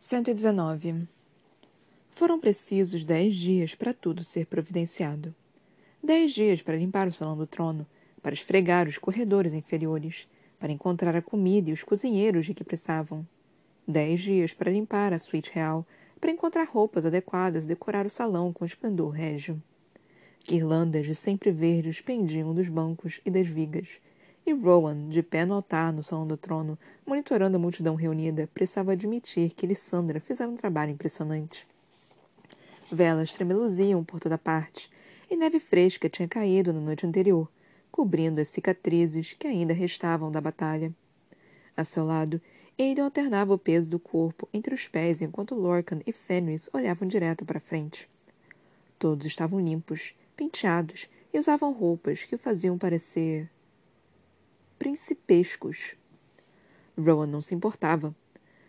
119 Foram precisos dez dias para tudo ser providenciado. Dez dias para limpar o salão do trono, para esfregar os corredores inferiores, para encontrar a comida e os cozinheiros de que precisavam. Dez dias para limpar a suíte real, para encontrar roupas adequadas e decorar o salão com esplendor régio. Guirlandas de sempre verdes pendiam dos bancos e das vigas, e Rowan, de pé no altar no salão do trono, monitorando a multidão reunida, precisava admitir que Lissandra fizera um trabalho impressionante. Velas tremeluziam por toda parte, e neve fresca tinha caído na noite anterior, cobrindo as cicatrizes que ainda restavam da batalha. A seu lado, Aidan alternava o peso do corpo entre os pés enquanto Lorcan e Fenris olhavam direto para frente. Todos estavam limpos, penteados e usavam roupas que o faziam parecer principescos. Rowan não se importava.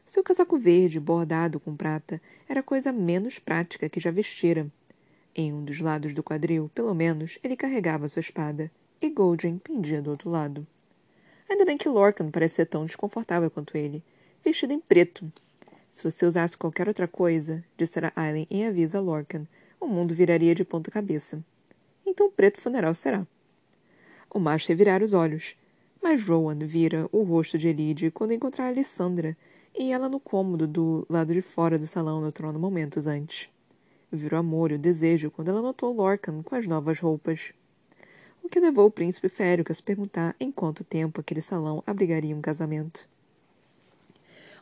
Seu casaco verde, bordado com prata, era a coisa menos prática que já vestira. Em um dos lados do quadril, pelo menos, ele carregava sua espada, e Goldrin pendia do outro lado. Ainda bem que Lorcan parecia tão desconfortável quanto ele, vestido em preto. Se você usasse qualquer outra coisa, dissera Aileen em aviso a Lorcan, o mundo viraria de ponta cabeça. Então preto funeral será. O macho revirara os olhos, mas Rowan vira o rosto de Elide quando encontrar Alessandra e ela no cômodo do lado de fora do salão no trono momentos antes. Viu o amor e o desejo quando ela notou Lorcan com as novas roupas. O que levou o príncipe Férico a se perguntar em quanto tempo aquele salão abrigaria um casamento.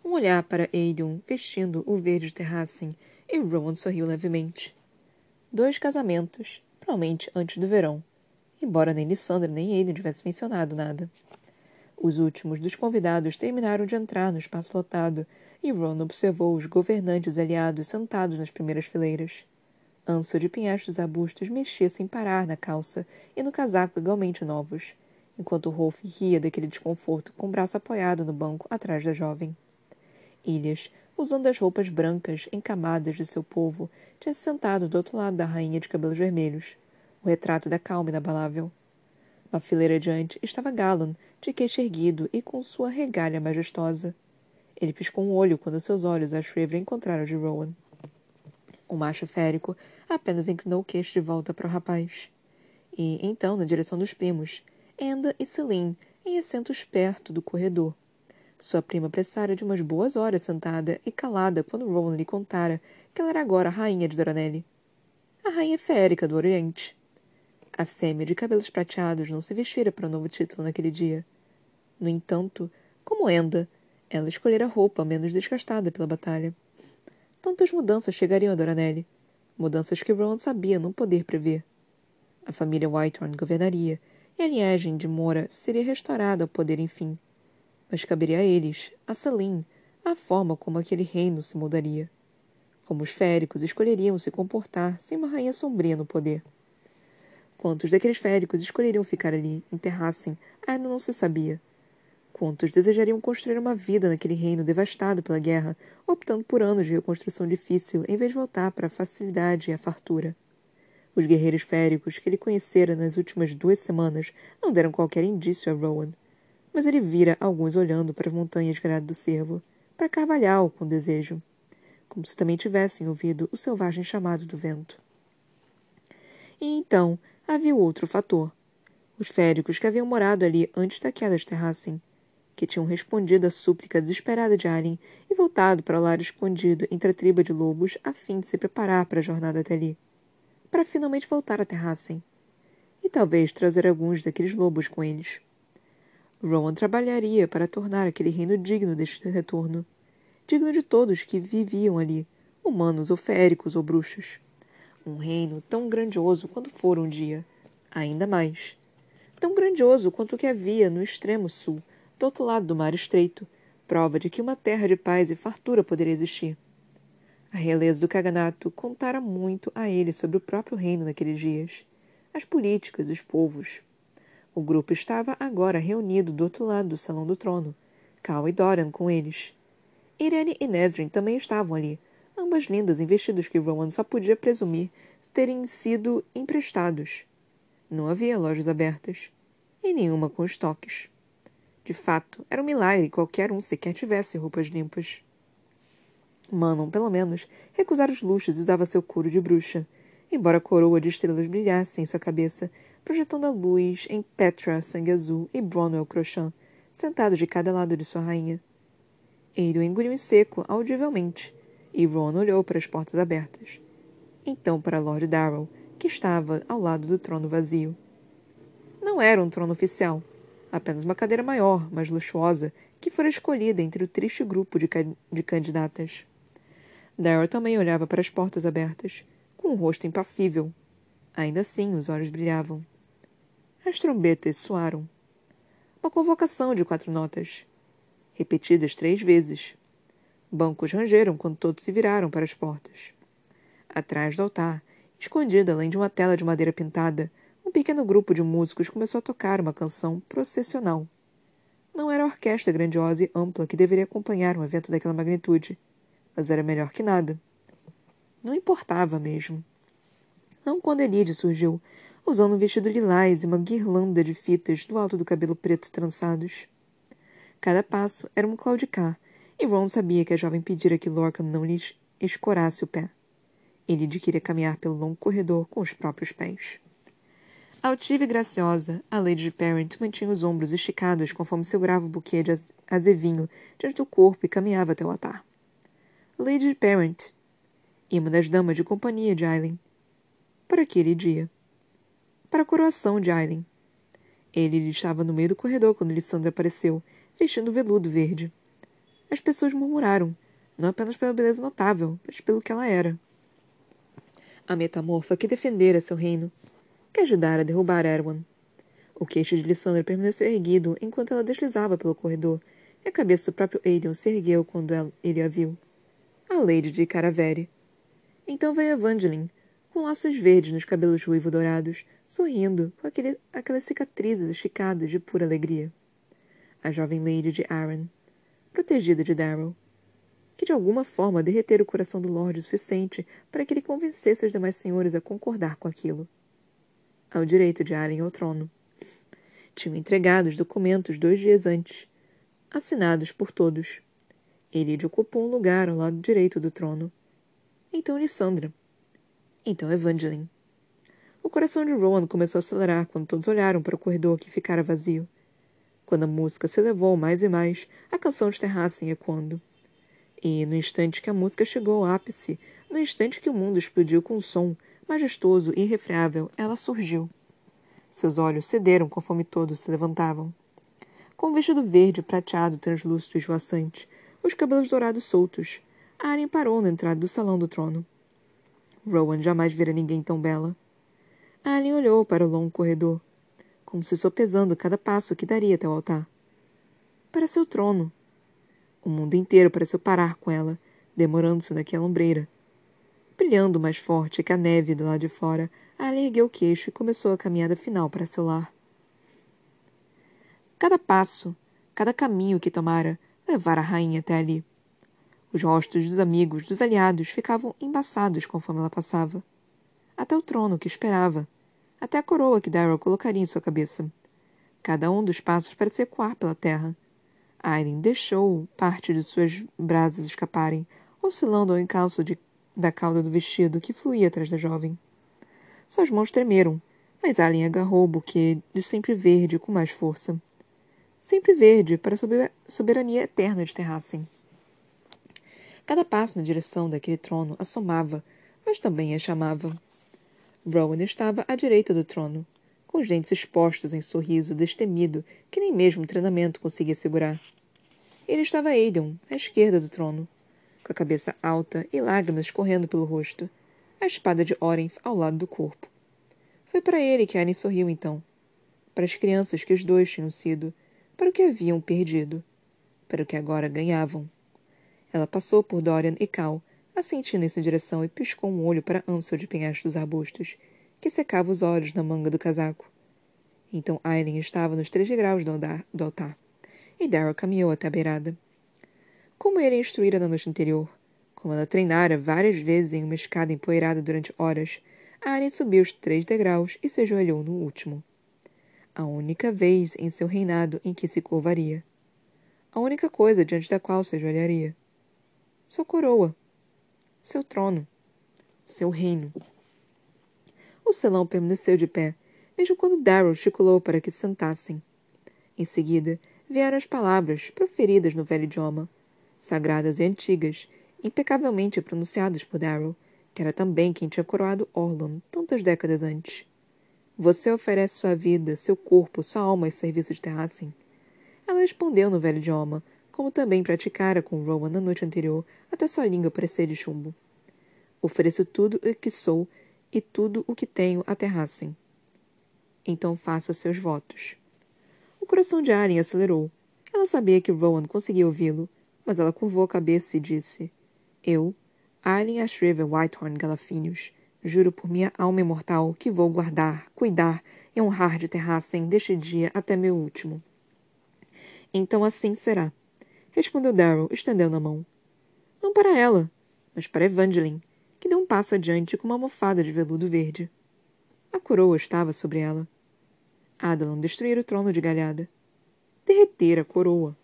Um olhar para Aidon vestindo o verde terracem e Rowan sorriu levemente. Dois casamentos, provavelmente antes do verão, embora nem Lissandra nem Aiden tivessem mencionado nada. Os últimos dos convidados terminaram de entrar no espaço lotado e Ron observou os governantes aliados sentados nas primeiras fileiras. Ansa de pinhastos arbustos mexia sem parar na calça e no casaco igualmente novos, enquanto Rolf ria daquele desconforto com o braço apoiado no banco atrás da jovem. Ilhas, usando as roupas brancas encamadas de seu povo, tinha se sentado do outro lado da rainha de cabelos vermelhos, o retrato da calma inabalável. Uma fileira adiante estava Galan, de queixo erguido e com sua regalha majestosa. Ele piscou um olho quando seus olhos a Shriver encontraram de Rowan. O macho férico apenas inclinou o queixo de volta para o rapaz. E, então, na direção dos primos, Enda e Celine, em assentos perto do corredor. Sua prima pressara de umas boas horas sentada e calada quando Rowan lhe contara que ela era agora a rainha de Doranelli. A rainha férica do Oriente. A fêmea de cabelos prateados não se vestira para o um novo título naquele dia. No entanto, como Enda, ela escolhera roupa menos desgastada pela batalha. Tantas mudanças chegariam a Doranelli. Mudanças que Rowan sabia não poder prever. A família Whitehorn governaria, e a linhagem de Mora seria restaurada ao poder enfim. Mas caberia a eles, a Salim, a forma como aquele reino se mudaria. Como os féricos escolheriam se comportar sem uma rainha sombria no poder. Quantos daqueles féricos escolheriam ficar ali, enterrassem, ainda não se sabia. Quantos desejariam construir uma vida naquele reino devastado pela guerra, optando por anos de reconstrução difícil em vez de voltar para a facilidade e a fartura. Os guerreiros féricos que ele conhecera nas últimas duas semanas não deram qualquer indício a Rowan, mas ele vira alguns olhando para as montanhas grade do cervo, para Carvalhal com desejo, como se também tivessem ouvido o selvagem chamado do vento. E então, havia outro fator. Os féricos que haviam morado ali antes da queda de Terrassen, que tinham respondido à súplica desesperada de Alien e voltado para o lar escondido entre a tribo de lobos a fim de se preparar para a jornada até ali. Para finalmente voltar a Terrassen. E talvez trazer alguns daqueles lobos com eles. Rowan trabalharia para tornar aquele reino digno deste retorno. Digno de todos que viviam ali, humanos ou féricos ou bruxos um reino tão grandioso quanto for um dia, ainda mais. Tão grandioso quanto o que havia no extremo sul, do outro lado do mar estreito, prova de que uma terra de paz e fartura poderia existir. A realeza do Caganato contara muito a ele sobre o próprio reino naqueles dias, as políticas, os povos. O grupo estava agora reunido do outro lado do salão do trono, Cal e Dorian com eles. Irene e Nesrin também estavam ali, ambas lindas em vestidos que Rowan só podia presumir terem sido emprestados. Não havia lojas abertas, e nenhuma com estoques. De fato, era um milagre qualquer um sequer tivesse roupas limpas. Manon, pelo menos, recusara os luxos e usava seu couro de bruxa, embora a coroa de estrelas brilhasse em sua cabeça, projetando a luz em Petra, sangue azul, e Bronwell Crochan, sentados de cada lado de sua rainha. Eidon engoliu em seco, audivelmente, e Ron olhou para as portas abertas. Então para Lord Darrell, que estava ao lado do trono vazio. Não era um trono oficial, apenas uma cadeira maior, mais luxuosa, que fora escolhida entre o triste grupo de, de candidatas. Darrell também olhava para as portas abertas, com o rosto impassível. Ainda assim, os olhos brilhavam. As trombetas soaram. Uma convocação de quatro notas, repetidas três vezes. Bancos rangeram quando todos se viraram para as portas. Atrás do altar, escondido além de uma tela de madeira pintada, um pequeno grupo de músicos começou a tocar uma canção processional. Não era a orquestra grandiosa e ampla que deveria acompanhar um evento daquela magnitude, mas era melhor que nada. Não importava mesmo. Não quando Elide surgiu, usando um vestido lilás e uma guirlanda de fitas do alto do cabelo preto trançados. Cada passo era um claudicar, e Ron sabia que a jovem pedira que Lorcan não lhe escorasse o pé. Ele queria caminhar pelo longo corredor com os próprios pés. Altiva e graciosa, a Lady Parent mantinha os ombros esticados conforme segurava o buquê de azevinho diante do corpo e caminhava até o altar. Lady Parent, uma das damas de companhia de Aileen. Para aquele dia. Para a coroação de Aileen. Ele estava no meio do corredor quando Lissandra apareceu, vestindo veludo verde. As pessoas murmuraram, não apenas pela beleza notável, mas pelo que ela era. A metamorfa que defendera seu reino, que ajudara a derrubar Erwan. O queixo de Lissandra permaneceu erguido enquanto ela deslizava pelo corredor, e a cabeça do próprio Aiden se ergueu quando ele a viu. A Lady de Caravere. Então veio Evangeline, com laços verdes nos cabelos ruivo-dourados, sorrindo, com aquele, aquelas cicatrizes esticadas de pura alegria a jovem lady de Arryn, protegida de Darrow, que de alguma forma derretera o coração do Lorde o suficiente para que ele convencesse os demais senhores a concordar com aquilo. Ao direito de Allen ao trono. Tinham entregado os documentos dois dias antes, assinados por todos. Ele ocupou um lugar ao lado direito do trono. Então Lissandra. Então Evangeline. O coração de Rowan começou a acelerar quando todos olharam para o corredor que ficara vazio. Quando a música se elevou mais e mais, a canção de Terrassen ecoando. E, no instante que a música chegou ao ápice, no instante que o mundo explodiu com um som majestoso e irrefreável, ela surgiu. Seus olhos cederam conforme todos se levantavam. Com um vestido verde, prateado, translúcido e esvoaçante, os cabelos dourados soltos, Arya parou na entrada do salão do trono. Rowan jamais vira ninguém tão bela. Alien olhou para o longo corredor, como se sopesando cada passo que daria até o altar. Para seu trono. O mundo inteiro pareceu parar com ela, demorando-se naquela ombreira. Brilhando mais forte que a neve do lado de fora, Ali ergueu o queixo e começou a caminhada final para seu lar. Cada passo, cada caminho que tomara, levara a rainha até ali. Os rostos dos amigos, dos aliados, ficavam embaçados conforme ela passava. Até o trono que esperava, até a coroa que Darrow colocaria em sua cabeça. Cada um dos passos parecia ecoar pela terra. Aileen deixou parte de suas brasas escaparem, oscilando ao encalço de, da cauda do vestido que fluía atrás da jovem. Suas mãos tremeram, mas Aileen agarrou o buquê de sempre verde com mais força. Sempre verde para a soberania eterna de Terrassen. Cada passo na direção daquele trono assomava, mas também a chamava. Rowan estava à direita do trono, com os dentes expostos em sorriso destemido que nem mesmo o treinamento conseguia segurar. Ele estava a Aiden, à esquerda do trono, com a cabeça alta e lágrimas escorrendo pelo rosto, a espada de Orenth ao lado do corpo. Foi para ele que Aren sorriu então. Para as crianças que os dois tinham sido, para o que haviam perdido, para o que agora ganhavam. Ela passou por Dorian e Cal, assentindo em sua direção e piscou um olho para Ansel de penhasco dos arbustos, que secava os olhos na manga do casaco. Então Aileen estava nos três degraus do, andar, do altar, e Daryl caminhou até a beirada. Como ele instruíra na noite anterior, como ela treinara várias vezes em uma escada empoeirada durante horas, Aileen subiu os três degraus e se ajoelhou no último. A única vez em seu reinado em que se curvaria. A única coisa diante da qual se ajoelharia. Sua coroa. Seu trono. Seu reino. O selão permaneceu de pé, mesmo quando Darrow chiculou para que se sentassem. Em seguida, vieram as palavras, proferidas no velho idioma, sagradas e antigas, impecavelmente pronunciadas por Darrow, que era também quem tinha coroado Orlon tantas décadas antes. Você oferece sua vida, seu corpo, sua alma em serviço de Terracin. Ela respondeu no velho idioma, como também praticara com Rowan na noite anterior, até sua língua parecer de chumbo. Ofereço tudo o que sou e tudo o que tenho a Terracin. Então faça seus votos. O coração de Aren acelerou. Ela sabia que Rowan conseguia ouvi-lo, mas ela curvou a cabeça e disse: Eu, Arlen Ashriver Whitehorn Galafinius, juro por minha alma imortal que vou guardar, cuidar e honrar de Terracem deste dia até meu último. Então assim será, respondeu Darrow, estendendo a mão. Não para ela, mas para Evangeline, que deu um passo adiante com uma almofada de veludo verde. A coroa estava sobre ela. Adalan destruíra o trono de Galhada. Derreter a coroa.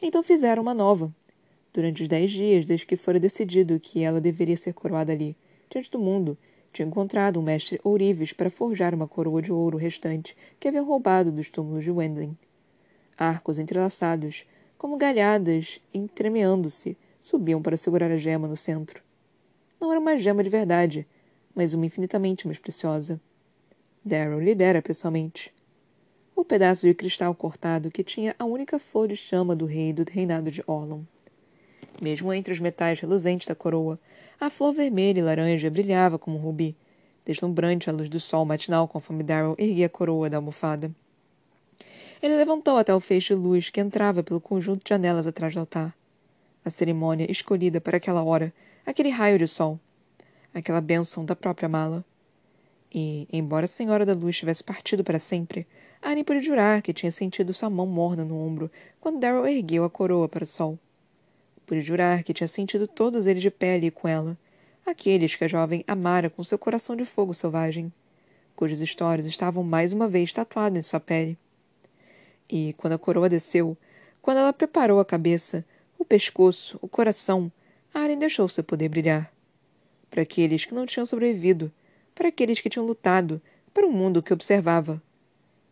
Então fizeram uma nova, durante os dez dias desde que fora decidido que ela deveria ser coroada ali, diante do mundo, tinha encontrado um mestre ourives para forjar uma coroa de ouro restante que haviam roubado dos túmulos de Wendling. Arcos entrelaçados, como galhadas entremeando-se, subiam para segurar a gema no centro. Não era uma gema de verdade, mas uma infinitamente mais preciosa. Darrow lhe dera pessoalmente. O pedaço de cristal cortado que tinha a única flor de chama do rei do reinado de Orlon. Mesmo entre os metais reluzentes da coroa, a flor vermelha e laranja brilhava como um rubi, deslumbrante à luz do sol matinal conforme Darrow erguia a coroa da almofada. Ele levantou até o feixe de luz que entrava pelo conjunto de janelas atrás do altar. A cerimônia escolhida para aquela hora, aquele raio de sol, aquela bênção da própria mala. E, embora a Senhora da Luz tivesse partido para sempre, Annie pôde jurar que tinha sentido sua mão morna no ombro quando Darrow ergueu a coroa para o sol. Pude jurar que tinha sentido todos eles de pé ali com ela, aqueles que a jovem amara com seu coração de fogo selvagem, cujas histórias estavam mais uma vez tatuadas em sua pele. E, quando a coroa desceu, quando ela preparou a cabeça, o pescoço, o coração, Aren deixou seu poder brilhar. Para aqueles que não tinham sobrevivido, para aqueles que tinham lutado, para o mundo que observava.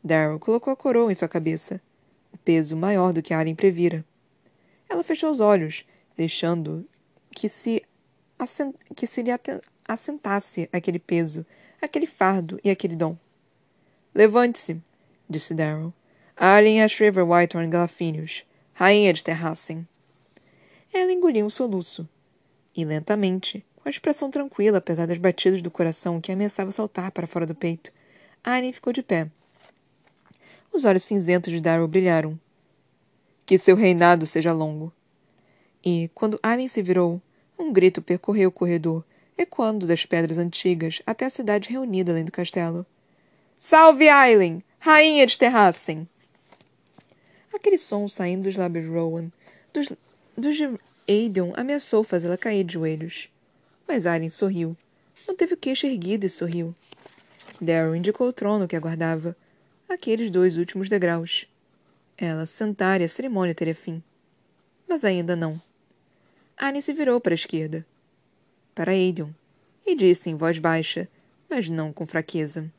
Darrow colocou a coroa em sua cabeça, o peso maior do que Aren previra. Ela fechou os olhos, deixando que se, que se lhe assentasse aquele peso, aquele fardo e aquele dom. Levante-se, disse Darrow. Alien Ashriver Whitehorn Galafinius, rainha de Terracin. Ela engoliu um soluço. E lentamente, com a expressão tranquila apesar das batidas do coração que ameaçava saltar para fora do peito, Arlen ficou de pé. Os olhos cinzentos de Darrow brilharam. Que seu reinado seja longo. E, quando Alien se virou, um grito percorreu o corredor, ecoando das pedras antigas até a cidade reunida além do castelo. Salve Aileen, rainha de Terracem! Aquele som saindo dos lábios de Rowan, dos, dos de Aidan, ameaçou fazê-la cair de joelhos. Mas Aileen sorriu. Manteve o queixo erguido e sorriu. Darrow indicou o trono que aguardava, aqueles dois últimos degraus. Ela sentara e a cerimônia teria fim. Mas ainda não. Annie se virou para a esquerda. Para Aidan. E disse em voz baixa, mas não com fraqueza.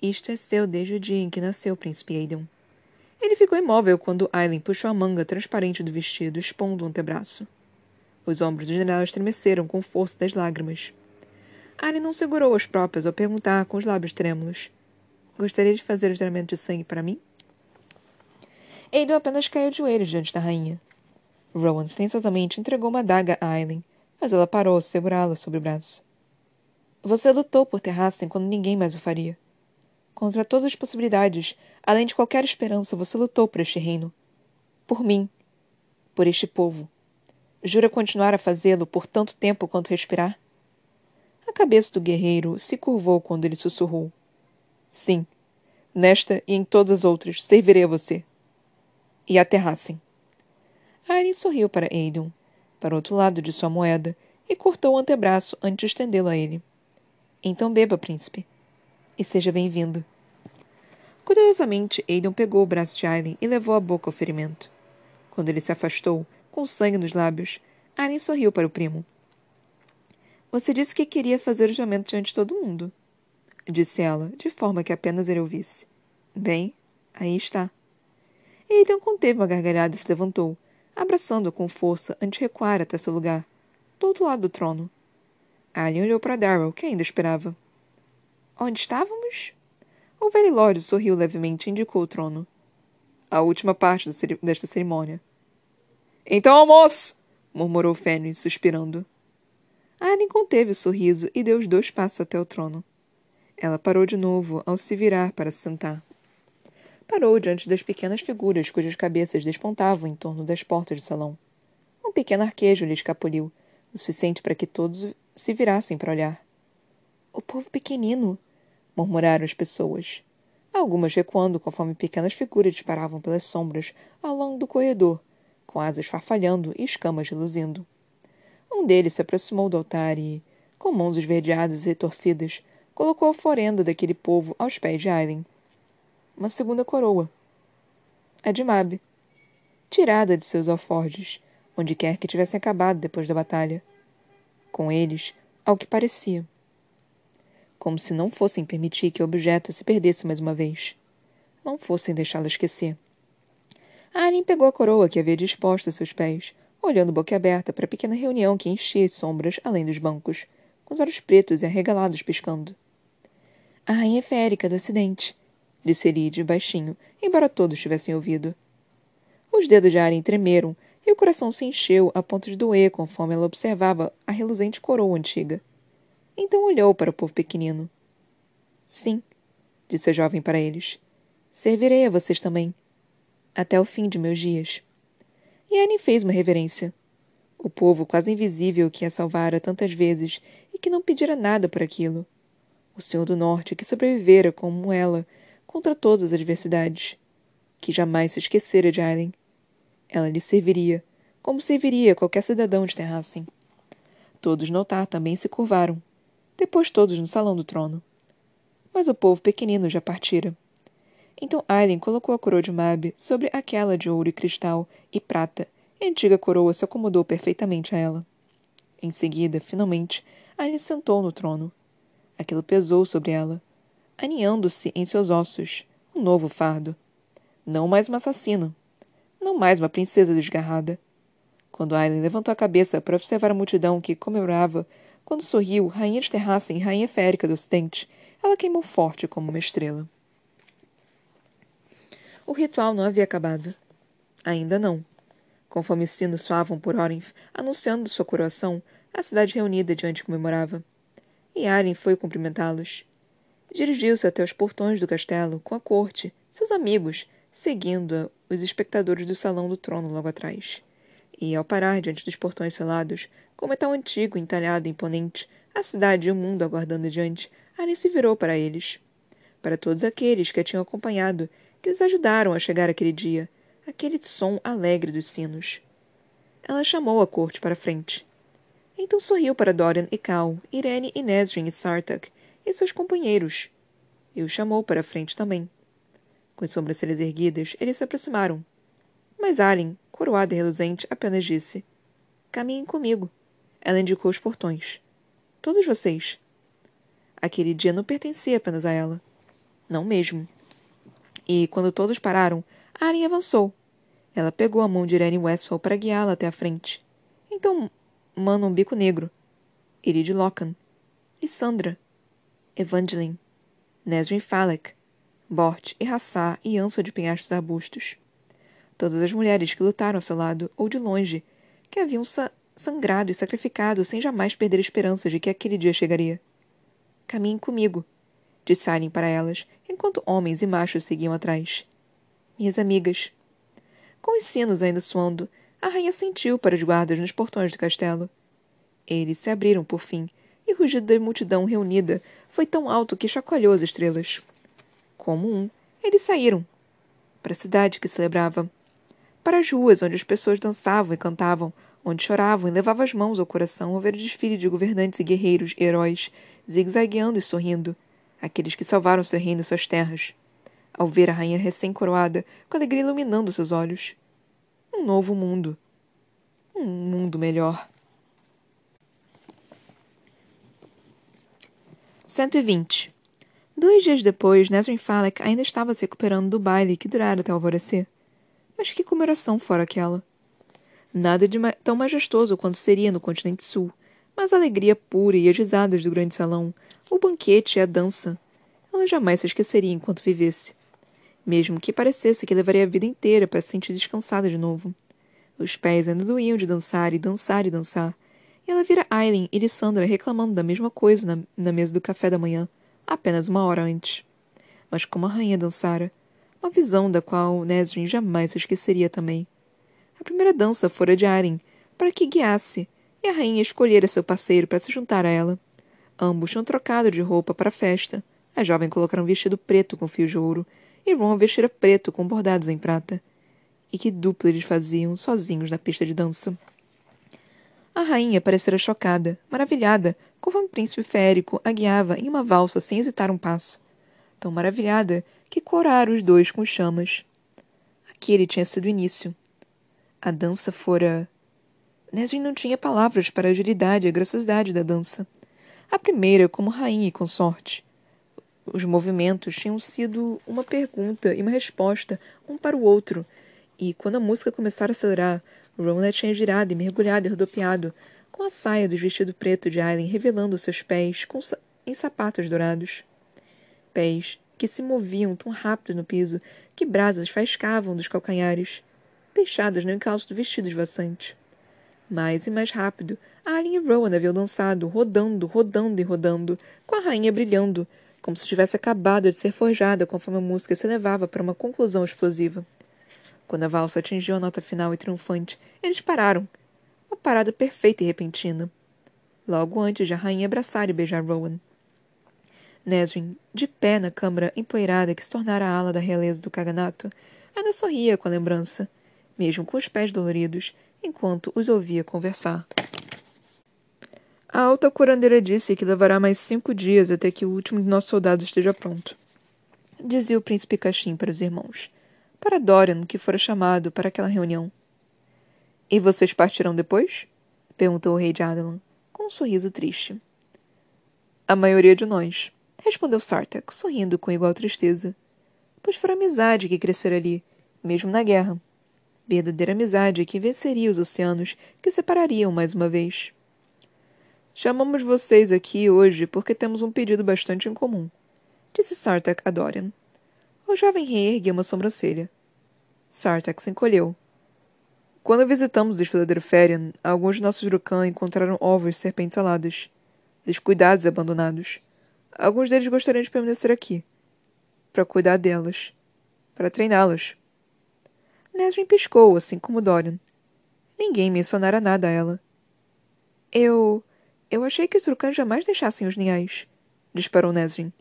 Isto é seu desde o dia em que nasceu, príncipe Aidan. Ele ficou imóvel quando Aileen puxou a manga transparente do vestido, expondo o antebraço. Os ombros do general estremeceram com força das lágrimas. Aileen não segurou as próprias ao perguntar com os lábios trêmulos. Gostaria de fazer o juramento de sangue para mim? Aidan apenas caiu de joelhos diante da rainha. Rowan silenciosamente entregou uma adaga a Aileen, mas ela parou a segurá-la sob o braço. Você lutou por Terrassen quando ninguém mais o faria. Contra todas as possibilidades, além de qualquer esperança, você lutou por este reino. Por mim. Por este povo. Jura continuar a fazê-lo por tanto tempo quanto respirar? A cabeça do guerreiro se curvou quando ele sussurrou. Sim. Nesta e em todas as outras, servirei a você e aterrassem. Irene sorriu para Aidan, para o outro lado de sua moeda, e cortou o antebraço antes de estendê-lo a ele. Então beba, príncipe. E seja bem-vindo. Cuidadosamente, Aidan pegou o braço de Aileen e levou a boca ao ferimento. Quando ele se afastou, com sangue nos lábios, Arryn sorriu para o primo. Você disse que queria fazer o juramento diante de todo mundo, disse ela, de forma que apenas ele ouvisse. Bem, aí está. Então conteve uma gargalhada e se levantou, abraçando-o com força antes de recuar até seu lugar, do outro lado do trono. Alien olhou para Darrell, que ainda esperava. Onde estávamos? O velho Lorde sorriu levemente e indicou o trono. A última parte desta cerimônia. Então almoço! murmurou Fenris, suspirando. Alien conteve o sorriso e deu os dois passos até o trono. Ela parou de novo ao se virar para se sentar. Parou diante das pequenas figuras cujas cabeças despontavam em torno das portas do salão. Um pequeno arquejo lhe escapuliu, o suficiente para que todos se virassem para olhar. O povo pequenino, murmuraram as pessoas. Algumas recuando conforme pequenas figuras disparavam pelas sombras ao longo do corredor, com asas farfalhando e escamas reluzindo. Um deles se aproximou do altar e, com mãos esverdeadas e retorcidas, colocou a forenda daquele povo aos pés de Aileen. Uma segunda coroa. A de Mab. Tirada de seus alforjes, onde quer que tivessem acabado depois da batalha. Com eles, ao que parecia como se não fossem permitir que o objeto se perdesse mais uma vez. Não fossem deixá-la esquecer. Arryn pegou a coroa que havia disposta a seus pés, olhando boquiaberta para a pequena reunião que enchia as sombras além dos bancos, com os olhos pretos e arregalados piscando. A rainha férica do acidente, disse Elide baixinho, embora todos tivessem ouvido. Os dedos de Arryn tremeram e o coração se encheu a ponto de doer conforme ela observava a reluzente coroa antiga. Então olhou para o povo pequenino. Sim, disse a jovem para eles. Servirei a vocês também. Até o fim de meus dias. E Annie fez uma reverência. O povo quase invisível que a salvara tantas vezes e que não pedira nada por aquilo. O Senhor do Norte que sobrevivera como ela contra todas as adversidades. Que jamais se esquecera de Aileen. Ela lhe serviria, como serviria qualquer cidadão de Terrassen. Todos notar também se curvaram, depois todos no salão do trono. Mas o povo pequenino já partira. Então Aileen colocou a coroa de Mab sobre aquela de ouro e cristal e prata, e a antiga coroa se acomodou perfeitamente a ela. Em seguida, finalmente, Aileen sentou no trono. Aquilo pesou sobre ela, aninhando-se em seus ossos, um novo fardo. Não mais uma assassina. Não mais uma princesa desgarrada. Quando Aileen levantou a cabeça para observar a multidão que comemorava quando sorriu, rainha de Terrassen e rainha férica do Ocidente, ela queimou forte como uma estrela. O ritual não havia acabado. Ainda não. Conforme os sinos soavam por Orinth, anunciando sua coroação, a cidade reunida diante comemorava. E Aren foi cumprimentá-los. Dirigiu-se até os portões do castelo, com a corte, seus amigos, seguindo os espectadores do salão do trono logo atrás. E, ao parar diante dos portões selados, como é tão antigo, entalhado e imponente, a cidade e o mundo aguardando diante, Arya se virou para eles. Para todos aqueles que a tinham acompanhado, que os ajudaram a chegar aquele dia, aquele som alegre dos sinos. Ela chamou a corte para frente. Então sorriu para Dorian e Cal, Irene e Nesrin e Sartak, e seus companheiros. E o chamou para frente também. Com as sobrancelhas erguidas, eles se aproximaram. Mas Alien, coroada e reluzente, apenas disse: Caminhem comigo. Ela indicou os portões. Todos vocês. Aquele dia não pertencia apenas a ela. Não mesmo. E, quando todos pararam, Aren avançou. Ela pegou a mão de Irene Westphal para guiá-la até a frente. Então, Mano um bico negro. Irid Lockan. Lissandra. Evangeline. Nesrin Falek. Bort e Hassá e Ansa de penhascos arbustos. Todas as mulheres que lutaram ao seu lado, ou de longe, que haviam sangrado e sacrificado sem jamais perder esperança de que aquele dia chegaria. Caminhem comigo, disse Aileen para elas, enquanto homens e machos seguiam atrás. Minhas amigas. Com os sinos ainda soando, a rainha sentiu para os guardas nos portões do castelo. Eles se abriram por fim, e o rugido da multidão reunida foi tão alto que chacoalhou as estrelas. Como um, eles saíram. Para a cidade que celebrava. Para as ruas onde as pessoas dançavam e cantavam, onde choravam e levavam as mãos ao coração ao ver o desfile de governantes e guerreiros e heróis, zigue-zagueando e sorrindo, aqueles que salvaram seu reino e suas terras, ao ver a rainha recém-coroada, com alegria iluminando seus olhos. Um novo mundo. Um mundo melhor. 120. Dois dias depois, Nesrin Falek ainda estava se recuperando do baile que durara até o alvorecer. Mas que comemoração fora aquela! Nada de ma tão majestoso quanto seria no continente sul, mas a alegria pura e as risadas do grande salão, o banquete e a dança. Ela jamais se esqueceria enquanto vivesse. Mesmo que parecesse que levaria a vida inteira para se sentir descansada de novo. Os pés ainda doíam de dançar e dançar e dançar, e ela vira Aileen e Lissandra reclamando da mesma coisa na, na mesa do café da manhã, apenas uma hora antes. Mas como a rainha dançara, uma visão da qual Nesrin jamais se esqueceria também. A primeira dança fora de Aileen, para que guiasse, e a rainha escolhera seu parceiro para se juntar a ela. Ambos tinham trocado de roupa para a festa. A jovem colocara um vestido preto com fios de ouro, e Ron vestira preto com bordados em prata. E que dupla eles faziam, sozinhos na pista de dança. A rainha parecera chocada, maravilhada, como o príncipe férico a guiava em uma valsa sem hesitar um passo. Tão maravilhada que corara os dois com chamas. Aquele tinha sido o início. A dança fora. Nesrin não tinha palavras para a agilidade e a graciosidade da dança. A primeira, como rainha e consorte. Os movimentos tinham sido uma pergunta e uma resposta, um para o outro, e quando a música começara a acelerar, Rona tinha girado e mergulhado e rodopiado, com a saia do vestido preto de Aileen revelando seus pés sa em sapatos dourados. Pés que se moviam tão rápido no piso que brasas faiscavam dos calcanhares, deixadas no encalço do vestido esvoaçante. Mais e mais rápido, Aileen e Rowan haviam dançado, rodando, rodando e rodando, com a rainha brilhando, como se tivesse acabado de ser forjada conforme a música se levava para uma conclusão explosiva. Quando a valsa atingiu a nota final e triunfante, eles pararam. Uma parada perfeita e repentina. Logo antes de a rainha abraçar e beijar Rowan. Nesrin, de pé na câmara empoeirada que se tornara a ala da realeza do caganato, ainda sorria com a lembrança, mesmo com os pés doloridos, enquanto os ouvia conversar. A alta curandeira disse que levará mais cinco dias até que o último de nossos soldados esteja pronto. Dizia o príncipe Cachim para os irmãos para Dorian, que fora chamado para aquela reunião. E vocês partirão depois? perguntou o rei de Adelan, com um sorriso triste. A maioria de nós, respondeu Sartak, sorrindo com igual tristeza. Pois fora amizade que crescera ali, mesmo na guerra. Verdadeira amizade que venceria os oceanos que separariam mais uma vez. Chamamos vocês aqui hoje porque temos um pedido bastante incomum, disse Sartak a Dorian. O jovem rei ergueu uma sobrancelha. Sartak se encolheu. Quando visitamos o desfiladeiro Ferian, alguns de nossos Drukan encontraram ovos serpentes aladas, descuidados e abandonados. Alguns deles gostariam de permanecer aqui, para cuidar delas, para treiná-las. Nesrin piscou, assim como Dorian. Ninguém mencionara nada a ela. Eu. Eu achei que os Drukan jamais deixassem os ninhais, disparou Nesrin.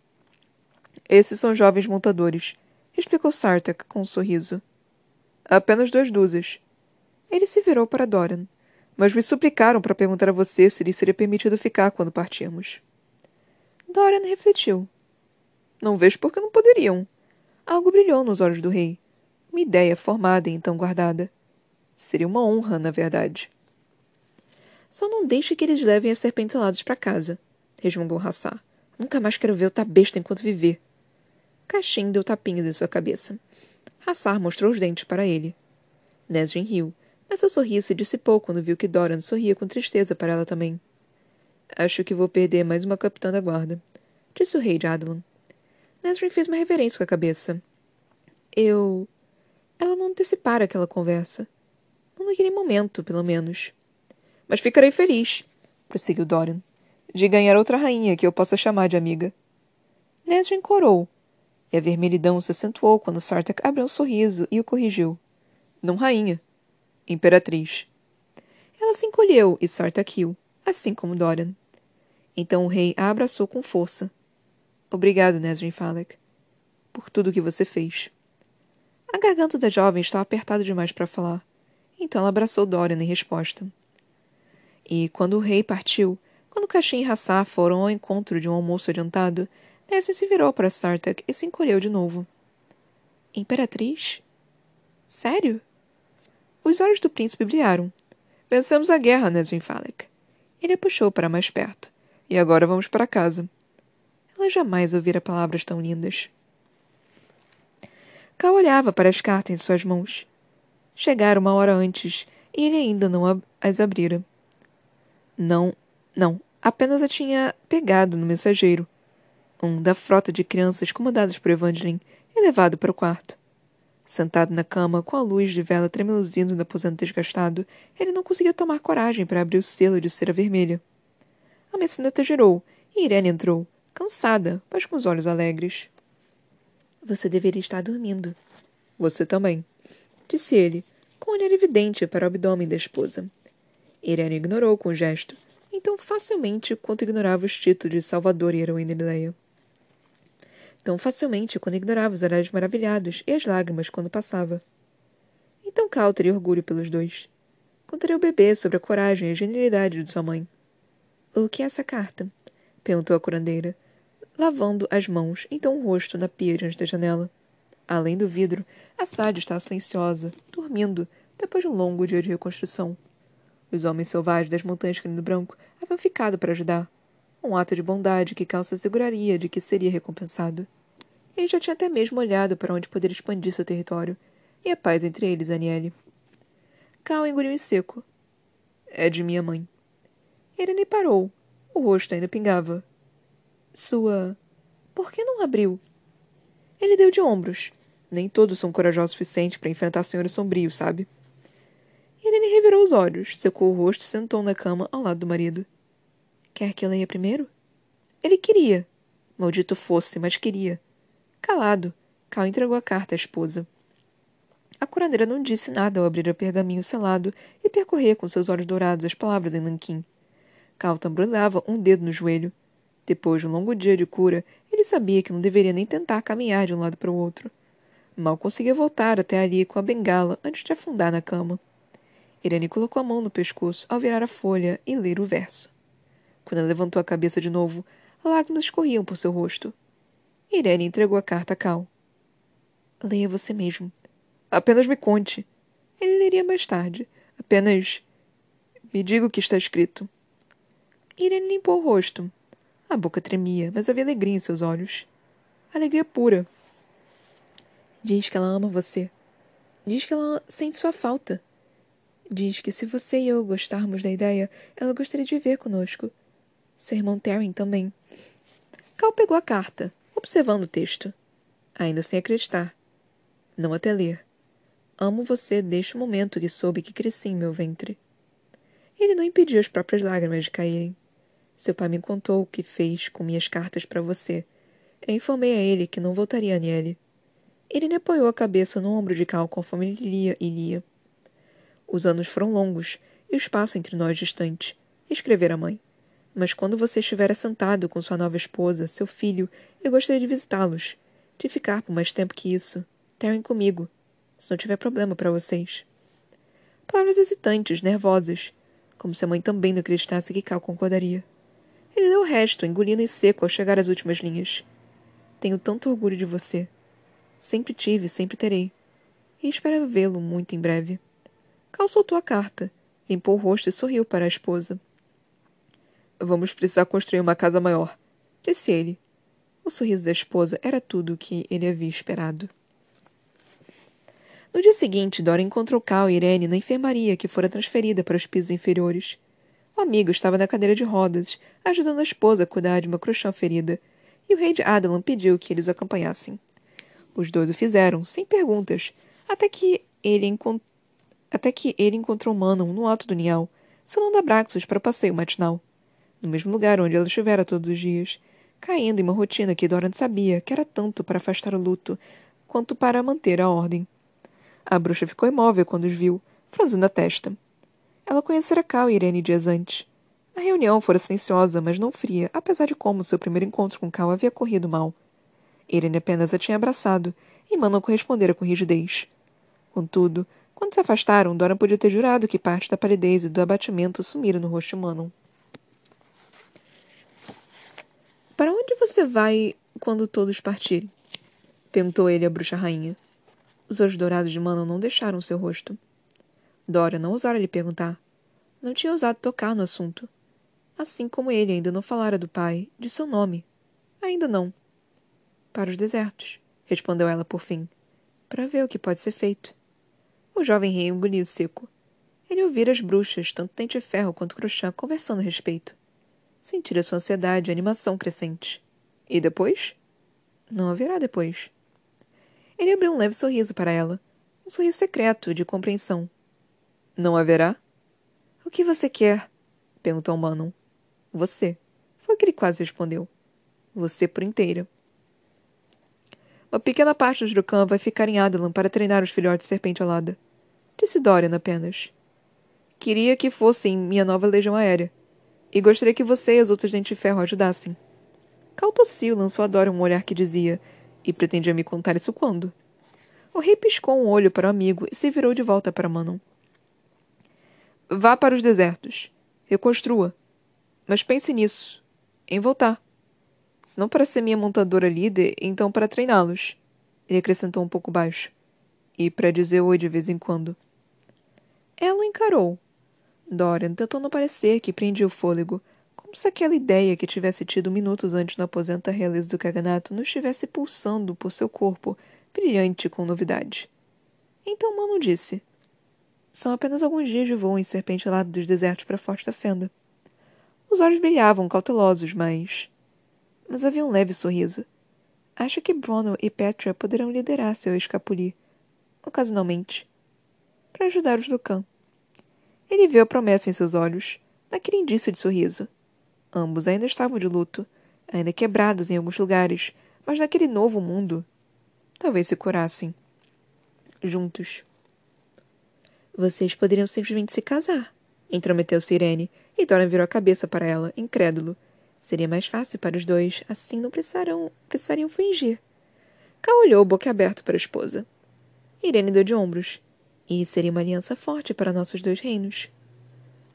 Esses são jovens montadores, explicou Sartak com um sorriso. Apenas duas dúzias. Ele se virou para Dorian, mas me suplicaram para perguntar a você se lhe seria permitido ficar quando partirmos. Dorian refletiu. Não vejo por que não poderiam. Algo brilhou nos olhos do rei. Uma ideia formada e então guardada. Seria uma honra, na verdade. Só não deixe que eles levem as serpentes aladas para casa, resmungou Hassar. Nunca mais quero ver o besta enquanto viver. Caixin deu tapinhas em sua cabeça. Hassar mostrou os dentes para ele. Nesrin riu, mas seu sorriso se dissipou quando viu que Doran sorria com tristeza para ela também. Acho que vou perder mais uma capitã da guarda, disse o rei de Adlan. Nesrin fez uma reverência com a cabeça. Eu. Ela não antecipara aquela conversa. Não naquele momento, pelo menos. Mas ficarei feliz, prosseguiu Dorian, de ganhar outra rainha que eu possa chamar de amiga. Nesrin corou, e a vermelhidão se acentuou quando Sartak abriu um sorriso e o corrigiu. Não rainha. Imperatriz. Ela se encolheu e Sartak riu, assim como Dorian. Então o rei a abraçou com força. Obrigado, Nesrin Falek, por tudo que você fez. A garganta da jovem estava apertada demais para falar, então ela abraçou Dorian em resposta. E quando o rei partiu, quando Caxim e Hassá foram ao encontro de um almoço adiantado, Nessie se virou para Sartak e se encolheu de novo. Imperatriz? Sério? Os olhos do príncipe brilharam, Vencemos a guerra, Neswin Falek. Ele a puxou para mais perto. E agora vamos para casa. Ela jamais ouvira palavras tão lindas. Cal olhava para as cartas em suas mãos. Chegara uma hora antes e ele ainda não as abrira. Não, não, apenas a tinha pegado no mensageiro. Um da frota de crianças comandadas por Evangeline e levado para o quarto. Sentado na cama, com a luz de vela tremeluzindo no aposento desgastado, ele não conseguia tomar coragem para abrir o selo de cera vermelha. A meceneta girou e Irene entrou, cansada, mas com os olhos alegres. Você deveria estar dormindo. Você também, disse ele, com um olhar evidente para o abdômen da esposa. Irene ignorou com o gesto, então facilmente quanto ignorava os títulos de Salvador e heroína Leia. Tão facilmente quando ignorava os olhares maravilhados e as lágrimas quando passava. Então Cal teria orgulho pelos dois. Contaria o bebê sobre a coragem e a genialidade de sua mãe. O que é essa carta? perguntou a curandeira, lavando as mãos, então o rosto na pia diante da janela. Além do vidro, a cidade estava silenciosa, dormindo, depois de um longo dia de reconstrução. Os homens selvagens das montanhas Canino Branco haviam ficado para ajudar. Um ato de bondade que Cal se asseguraria de que seria recompensado. Ele já tinha até mesmo olhado para onde poderia expandir seu território, e a paz entre eles, Aniele. Cal engoliu em seco. É de minha mãe. Irene parou. O rosto ainda pingava. Sua. Por que não abriu? Ele deu de ombros. Nem todos são corajosos o suficiente para enfrentar senhores sombrios, sabe? Irene revirou os olhos, secou o rosto e sentou na cama ao lado do marido. Quer que eu leia primeiro? Ele queria. Maldito fosse, mas queria. Calado, Cal entregou a carta à esposa. A curandeira não disse nada ao abrir o pergaminho selado e percorrer com seus olhos dourados as palavras em nanquim. Cal tamborilava um dedo no joelho. Depois de um longo dia de cura, ele sabia que não deveria nem tentar caminhar de um lado para o outro. Mal conseguia voltar até ali com a bengala antes de afundar na cama. Irene colocou a mão no pescoço ao virar a folha e ler o verso. Quando ela levantou a cabeça de novo, lágrimas escorriam por seu rosto. Irene entregou a carta a Cal. Leia você mesmo. Apenas me conte. Ele leria mais tarde. Apenas. Me diga o que está escrito. Irene limpou o rosto. A boca tremia, mas havia alegria em seus olhos. Alegria pura. Diz que ela ama você. Diz que ela sente sua falta. Diz que se você e eu gostarmos da ideia, ela gostaria de viver conosco. Seu irmão Terry também. Cal pegou a carta, observando o texto. Ainda sem acreditar. Não até ler. Amo você desde o momento que soube que cresci em meu ventre. Ele não impediu as próprias lágrimas de caírem. Seu pai me contou o que fez com minhas cartas para você. Eu informei a ele que não voltaria a Niele. Ele apoiou a cabeça no ombro de Cal conforme ele lia e lia. Os anos foram longos e o espaço entre nós distante. Escrever a mãe. Mas quando você estiver assentado com sua nova esposa, seu filho, eu gostaria de visitá-los. De ficar por mais tempo que isso. Terem comigo. Se não tiver problema para vocês. Palavras hesitantes, nervosas. Como se a mãe também não acreditasse que Cal concordaria. Ele deu o resto, engolindo em seco ao chegar às últimas linhas. Tenho tanto orgulho de você. Sempre tive sempre terei. E espero vê-lo muito em breve. Cal soltou a carta, limpou o rosto e sorriu para a esposa. Vamos precisar construir uma casa maior, disse ele. O sorriso da esposa era tudo o que ele havia esperado. No dia seguinte, Dora encontrou Cal e Irene na enfermaria que fora transferida para os pisos inferiores. O amigo estava na cadeira de rodas, ajudando a esposa a cuidar de uma cruxã ferida, e o rei de Adalan pediu que eles o acompanhassem. Os dois o fizeram, sem perguntas, até que ele, encont... até que ele encontrou Manon no alto do Nial, selando Abraxos para o passeio matinal, no mesmo lugar onde ela estivera todos os dias, caindo em uma rotina que Doran sabia que era tanto para afastar o luto quanto para manter a ordem. A bruxa ficou imóvel quando os viu, franzindo a testa. Ela conhecera Cal e Irene dias antes. A reunião fora silenciosa, mas não fria, apesar de como seu primeiro encontro com Cal havia corrido mal. Irene apenas a tinha abraçado, e Manon correspondera com rigidez. Contudo, quando se afastaram, Dora podia ter jurado que parte da palidez e do abatimento sumiram no rosto de Manon. Para onde você vai quando todos partirem? Perguntou ele à bruxa rainha. Os olhos dourados de Manon não deixaram seu rosto. Dora não ousara lhe perguntar. Não tinha ousado tocar no assunto. Assim como ele ainda não falara do pai, de seu nome. Ainda não. Para os desertos, respondeu ela por fim, para ver o que pode ser feito. O jovem rei engoliu seco. Ele ouvira as bruxas, tanto Tente Ferro quanto Crochã, conversando a respeito. Sentira sua ansiedade e animação crescente. E depois? Não haverá depois. Ele abriu um leve sorriso para ela. Um sorriso secreto, de compreensão. Não haverá? O que você quer? perguntou Manon. Você. Foi o que ele quase respondeu. Você por inteira. Uma pequena parte do Drukan vai ficar em Adalan para treinar os filhotes de serpente alada. Disse Dorian apenas. Queria que fossem minha nova legião aérea. E gostaria que você e as outras dentes de ferro ajudassem. Cal lançou a Dorian um olhar que dizia: E pretendia me contar isso quando? O rei piscou um olho para o amigo e se virou de volta para Manon. Vá para os desertos. Reconstrua. Mas pense nisso. Em voltar. Se não para ser minha montadora líder, então para treiná-los. Ele acrescentou um pouco baixo. E para dizer oi de vez em quando. Ela encarou. Dorian tentou não parecer que prendia o fôlego, como se aquela ideia que tivesse tido minutos antes no aposento da realeza do caganato não estivesse pulsando por seu corpo, brilhante com novidade. Então Mano disse: São apenas alguns dias de voo em serpente lado dos desertos para Forte da Fenda. Os olhos brilhavam, cautelosos, mas. Mas havia um leve sorriso. Acho que Bruno e Petra poderão liderar seu escapulir, ocasionalmente, para ajudar os do cão. Ele viu a promessa em seus olhos, naquele indício de sorriso. Ambos ainda estavam de luto, ainda quebrados em alguns lugares, mas naquele novo mundo. Talvez se curassem. Juntos. Vocês poderiam simplesmente se casar, intrometeu-se Irene, e Dorian virou a cabeça para ela, incrédulo. Seria mais fácil para os dois, assim não precisarão, precisariam fingir. Cal olhou boquiaberto para a esposa. Irene deu de ombros. E seria uma aliança forte para nossos dois reinos.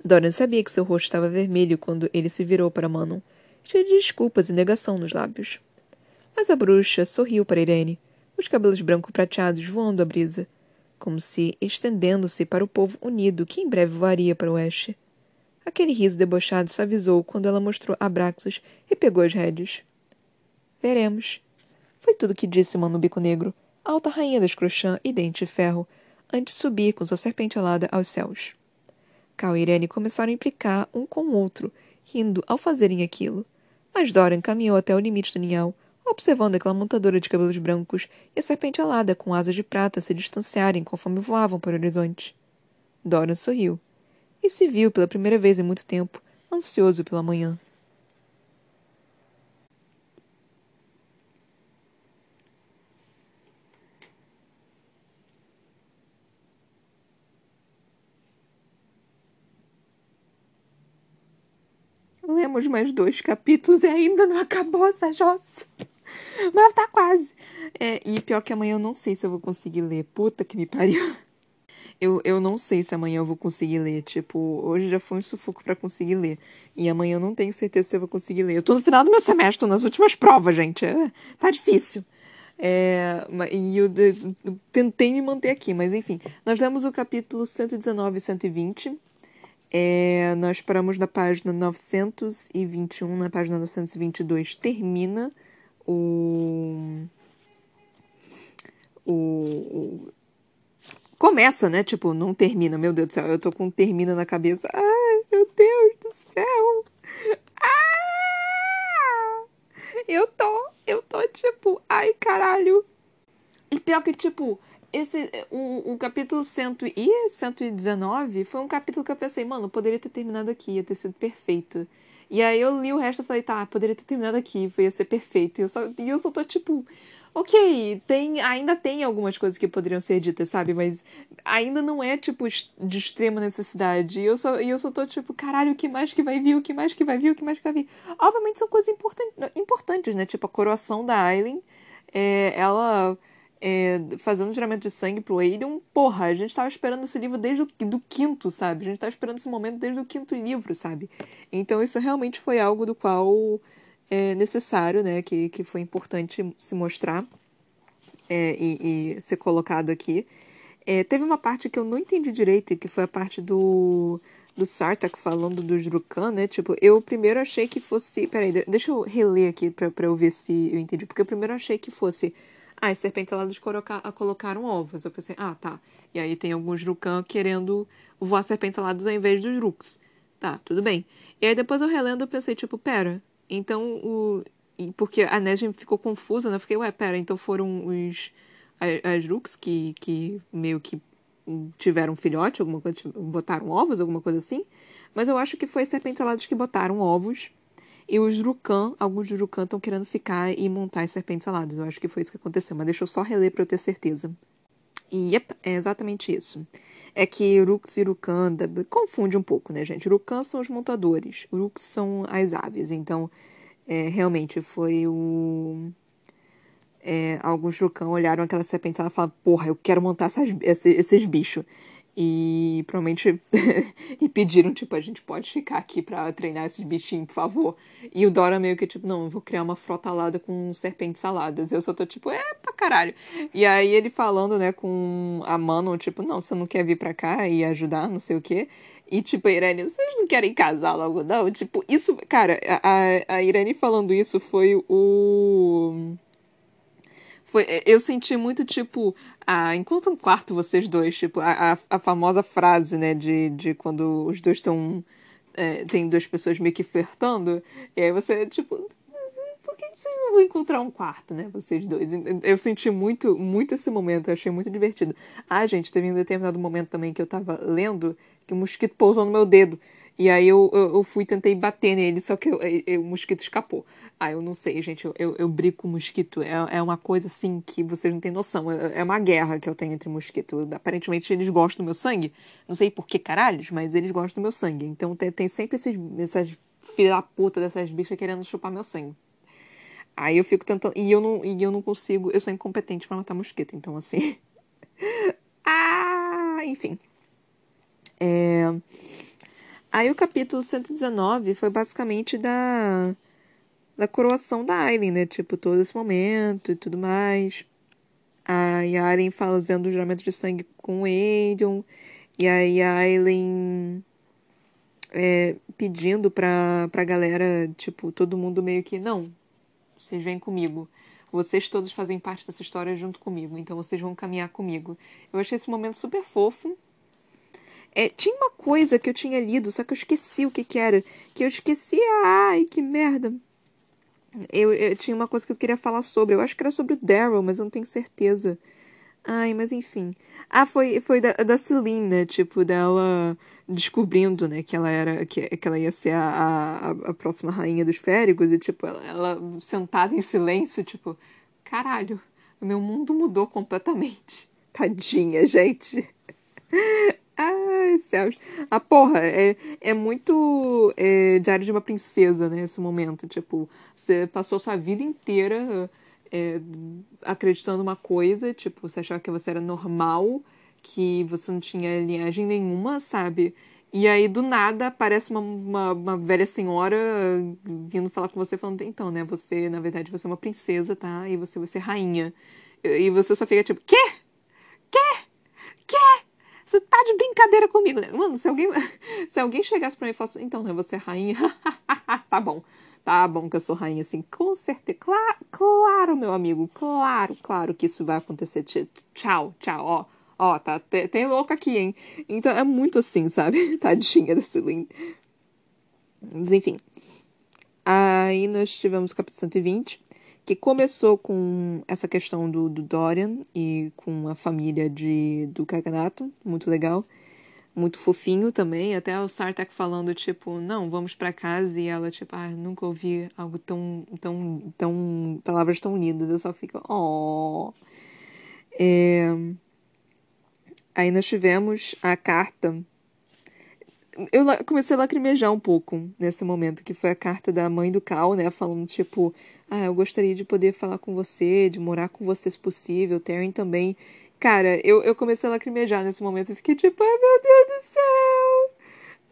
Dorian sabia que seu rosto estava vermelho quando ele se virou para Manon, cheio de desculpas e negação nos lábios. Mas a bruxa sorriu para Irene, os cabelos branco-prateados voando à brisa, como se estendendo-se para o povo unido que em breve voaria para o oeste. Aquele riso debochado se avisou quando ela mostrou Abraxos e pegou as rédeas. Veremos. Foi tudo que disse Mano Bico Negro, alta rainha das Crochã e Dente de Ferro, antes de subir com sua serpente alada aos céus. Cal e Irene começaram a implicar um com o outro, rindo ao fazerem aquilo. Mas Dorian caminhou até o limite do ninhal, observando aquela montadora de cabelos brancos e a serpente alada com asas de prata se distanciarem conforme voavam para o horizonte. Dorian sorriu e se viu pela primeira vez em muito tempo, ansioso pela manhã. Lemos mais dois capítulos e ainda não acabou essa jossa. Mas tá quase. É, e pior que amanhã eu não sei se eu vou conseguir ler. Puta que me pariu. Eu, eu não sei se amanhã eu vou conseguir ler. Tipo, hoje já foi um sufoco para conseguir ler. E amanhã eu não tenho certeza se eu vou conseguir ler. Eu tô no final do meu semestre, tô nas últimas provas, gente. É, tá difícil. É, e eu, eu, eu, tentei me manter aqui, mas enfim. Nós lemos o capítulo 119 e 120. É, nós paramos na página 921, na página 922 termina o, o, o começa, né? Tipo, não termina. Meu Deus do céu, eu tô com termina na cabeça. Ai, meu Deus do céu. Ah! Eu tô, eu tô tipo, ai caralho. E pior que, tipo, esse, o, o capítulo 100 e 119 foi um capítulo que eu pensei, mano, poderia ter terminado aqui, ia ter sido perfeito. E aí eu li o resto e falei, tá, poderia ter terminado aqui, ia ser perfeito. E eu só, e eu só tô tipo, Ok, tem, ainda tem algumas coisas que poderiam ser ditas, sabe? Mas ainda não é, tipo, de extrema necessidade. E eu só, e eu só tô, tipo, caralho, o que mais que vai vir? O que mais que vai vir? O que mais que vai vir? Obviamente são coisas importan importantes, né? Tipo, a coroação da Aileen, é, ela é, fazendo o juramento de sangue pro Aiden. Porra, a gente tava esperando esse livro desde o do quinto, sabe? A gente tava esperando esse momento desde o quinto livro, sabe? Então isso realmente foi algo do qual é necessário, né, que, que foi importante se mostrar é, e, e, ser colocado aqui. É, teve uma parte que eu não entendi direito, que foi a parte do, do Sartak falando do Drukan, né? Tipo, eu primeiro achei que fosse. Peraí, deixa eu reler aqui pra, pra eu ver se eu entendi. Porque eu primeiro achei que fosse. Ah, as serpentes aladas colocaram ovos. Eu pensei, ah, tá. E aí tem alguns Drukan querendo voar serpentes aladas ao invés dos Ruks. Tá, tudo bem. E aí depois eu relendo, eu pensei, tipo, pera. Então o. Porque a Nesrin ficou confusa, né? Eu fiquei, ué, pera, então foram os. As Ruks que, que meio que tiveram um filhote, alguma coisa, botaram ovos, alguma coisa assim. Mas eu acho que foi serpentes aladas que botaram ovos. E os Drukan, alguns Drukan estão querendo ficar e montar as serpentes aladas. Eu acho que foi isso que aconteceu, mas deixa eu só reler para eu ter certeza. E yep, é exatamente isso. É que Urux e Urukan confunde um pouco, né, gente? Urukan são os montadores, Urux são as aves. Então, é, realmente foi o é, alguns Jucão olharam aquela serpente e falaram, porra, eu quero montar essas, esses, esses bichos. E provavelmente e pediram, tipo, a gente pode ficar aqui para treinar esses bichinhos, por favor. E o Dora meio que, tipo, não, vou criar uma frota alada com serpentes saladas. Eu só tô, tipo, é pra caralho. E aí ele falando, né, com a Mano, tipo, não, você não quer vir pra cá e ajudar, não sei o quê. E, tipo, a Irene, vocês não querem casar logo, não? Tipo, isso, cara, a, a Irene falando isso foi o foi, eu senti muito, tipo, ah, enquanto um quarto vocês dois, tipo, a, a, a famosa frase, né, de, de quando os dois estão. É, tem duas pessoas meio que flertando, e aí você, tipo, por que vocês não vão encontrar um quarto, né, vocês dois? Eu senti muito, muito esse momento, eu achei muito divertido. Ah, gente, teve um determinado momento também que eu tava lendo que um mosquito pousou no meu dedo. E aí eu, eu, eu fui tentei bater nele, só que eu, eu, o mosquito escapou. Ah, eu não sei, gente. Eu, eu, eu brigo com mosquito. É, é uma coisa assim que vocês não têm noção. É, é uma guerra que eu tenho entre mosquito. Aparentemente eles gostam do meu sangue. Não sei por que caralhos, mas eles gostam do meu sangue. Então tem, tem sempre esses, essas filha da puta dessas bichas querendo chupar meu sangue. Aí eu fico tentando. E eu não, e eu não consigo. Eu sou incompetente para matar mosquito. Então, assim. ah, enfim. É. Aí o capítulo 119 foi basicamente da da coroação da Aileen, né? Tipo, todo esse momento e tudo mais. A Yaren fazendo o juramento de sangue com o Aedion. E aí a Aileen é, pedindo pra, pra galera, tipo, todo mundo meio que, não, vocês vêm comigo. Vocês todos fazem parte dessa história junto comigo, então vocês vão caminhar comigo. Eu achei esse momento super fofo. É, tinha uma coisa que eu tinha lido, só que eu esqueci o que que era. Que eu esqueci, ai, que merda. Eu, eu tinha uma coisa que eu queria falar sobre. Eu acho que era sobre o Daryl, mas eu não tenho certeza. Ai, mas enfim. Ah, foi, foi da, da Celine, né? Tipo, dela descobrindo, né, que ela era. que, que ela ia ser a, a, a próxima rainha dos férigos. E, tipo, ela, ela sentada em silêncio, tipo, caralho, meu mundo mudou completamente. Tadinha, gente. Ai, céus. A ah, porra, é, é muito é, Diário de uma Princesa, né? Esse momento. Tipo, você passou sua vida inteira é, acreditando uma coisa, tipo, você achava que você era normal, que você não tinha linhagem nenhuma, sabe? E aí, do nada, aparece uma, uma, uma, velha senhora vindo falar com você, falando: então, né? Você, na verdade, você é uma princesa, tá? E você vai ser rainha. E você só fica tipo: quê? Quê? Quê? Você tá de brincadeira comigo, né? Mano, se alguém, se alguém chegasse pra mim e falasse, então, né, você é rainha, tá bom. Tá bom que eu sou rainha, assim, com certeza. Claro, claro, meu amigo, claro, claro que isso vai acontecer. Tchau, tchau, ó. Ó, tá, tem, tem louco aqui, hein? Então é muito assim, sabe? Tadinha da Celine. Mas enfim. Aí nós tivemos o capítulo 120 que começou com essa questão do, do Dorian e com a família de, do Kaganato, muito legal, muito fofinho também, até o Sartak falando, tipo, não, vamos para casa, e ela, tipo, ah, nunca ouvi algo tão, tão, tão, palavras tão lindas, eu só fico, oh. É... Aí nós tivemos a carta eu comecei a lacrimejar um pouco nesse momento, que foi a carta da mãe do Cal, né? Falando, tipo, ah, eu gostaria de poder falar com você, de morar com você se possível, Terry também. Cara, eu, eu comecei a lacrimejar nesse momento e fiquei tipo, ai meu Deus do céu!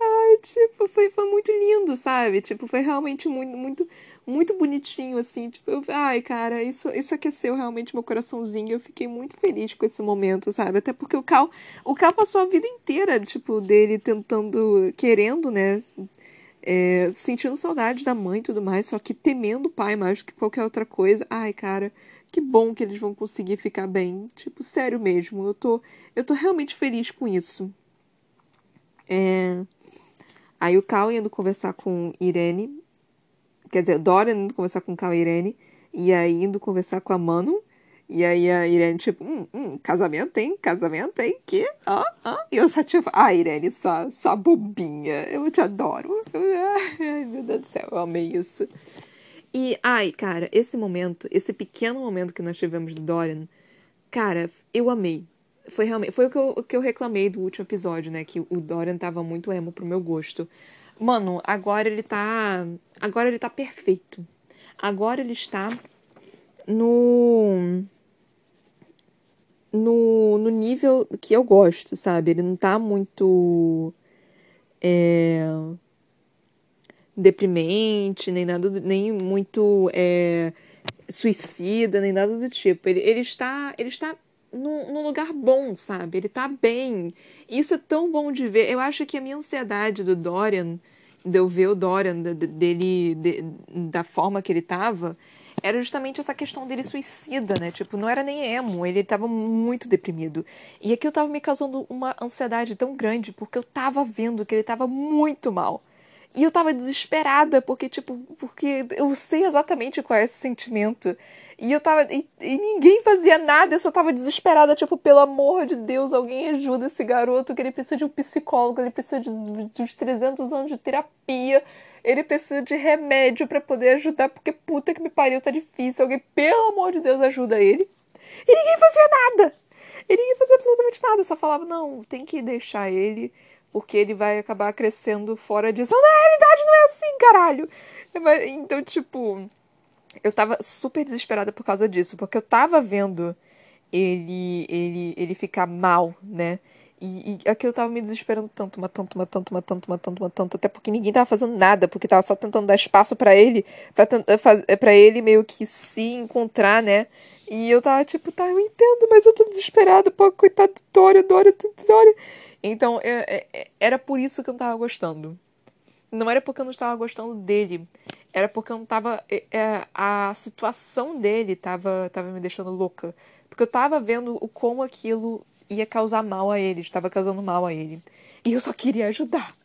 Ai, tipo, foi, foi muito lindo, sabe? Tipo, foi realmente muito, muito, muito bonitinho, assim. Tipo, ai, cara, isso, isso aqueceu realmente meu coraçãozinho. Eu fiquei muito feliz com esse momento, sabe? Até porque o Cal, o Cal passou a vida inteira, tipo, dele tentando, querendo, né? É, sentindo saudade da mãe e tudo mais, só que temendo o pai mais do que qualquer outra coisa. Ai, cara, que bom que eles vão conseguir ficar bem. Tipo, sério mesmo, eu tô, eu tô realmente feliz com isso. É... Aí o Cal indo conversar com Irene, quer dizer, Dorian indo conversar com e Irene, e aí indo conversar com a Mano, e aí a Irene, tipo, hum, hum, casamento, hein? Casamento, hein? Que? Ó, ó. E eu só, tipo, ah, Irene, só, só bobinha. Eu te adoro. Ai, meu Deus do céu, eu amei isso. E, ai, cara, esse momento, esse pequeno momento que nós tivemos do Dorian, cara, eu amei foi realmente. Foi o que, eu, o que eu reclamei do último episódio, né? Que o Dorian tava muito emo pro meu gosto. Mano, agora ele tá. Agora ele tá perfeito. Agora ele está no. No, no nível que eu gosto, sabe? Ele não tá muito. É, deprimente, nem nada, nem muito é, suicida, nem nada do tipo. Ele, ele está, ele está num, lugar bom, sabe? Ele tá bem. Isso é tão bom de ver. Eu acho que a minha ansiedade do Dorian, de eu ver o Dorian, de, dele, de, da forma que ele tava, era justamente essa questão dele suicida, né? Tipo, não era nem emo, ele tava muito deprimido. E aquilo tava me causando uma ansiedade tão grande, porque eu tava vendo que ele tava muito mal. E eu tava desesperada, porque, tipo, porque eu sei exatamente qual é esse sentimento. E eu tava. E, e, ninguém fazia nada, eu só tava desesperada, tipo, pelo amor de Deus, alguém ajuda esse garoto, que ele precisa de um psicólogo, ele precisa de, de uns 300 anos de terapia, ele precisa de remédio para poder ajudar, porque puta que me pariu, tá difícil. Alguém, pelo amor de Deus, ajuda ele. E ninguém fazia nada! E ninguém fazia absolutamente nada, só falava, não, tem que deixar ele porque ele vai acabar crescendo fora disso. Na realidade não é assim, caralho! Então, tipo, eu tava super desesperada por causa disso, porque eu tava vendo ele ele ele ficar mal, né? E, e aquilo tava me desesperando tanto, mas tanto, mas tanto, mas tanto, mas tanto, mas tanto, até porque ninguém tava fazendo nada, porque tava só tentando dar espaço para ele, para tentar fazer para ele meio que se encontrar, né? E eu tava tipo, tá, eu entendo, mas eu tô desesperada, pô, coitado do Dória, Dória, Dória. Então, eu, é, é, era por isso que eu não tava gostando. Não era porque eu não estava gostando dele. Era porque eu não tava. É, é, a situação dele tava, tava me deixando louca. Porque eu tava vendo o como aquilo ia causar mal a ele, estava causando mal a ele. E eu só queria ajudar.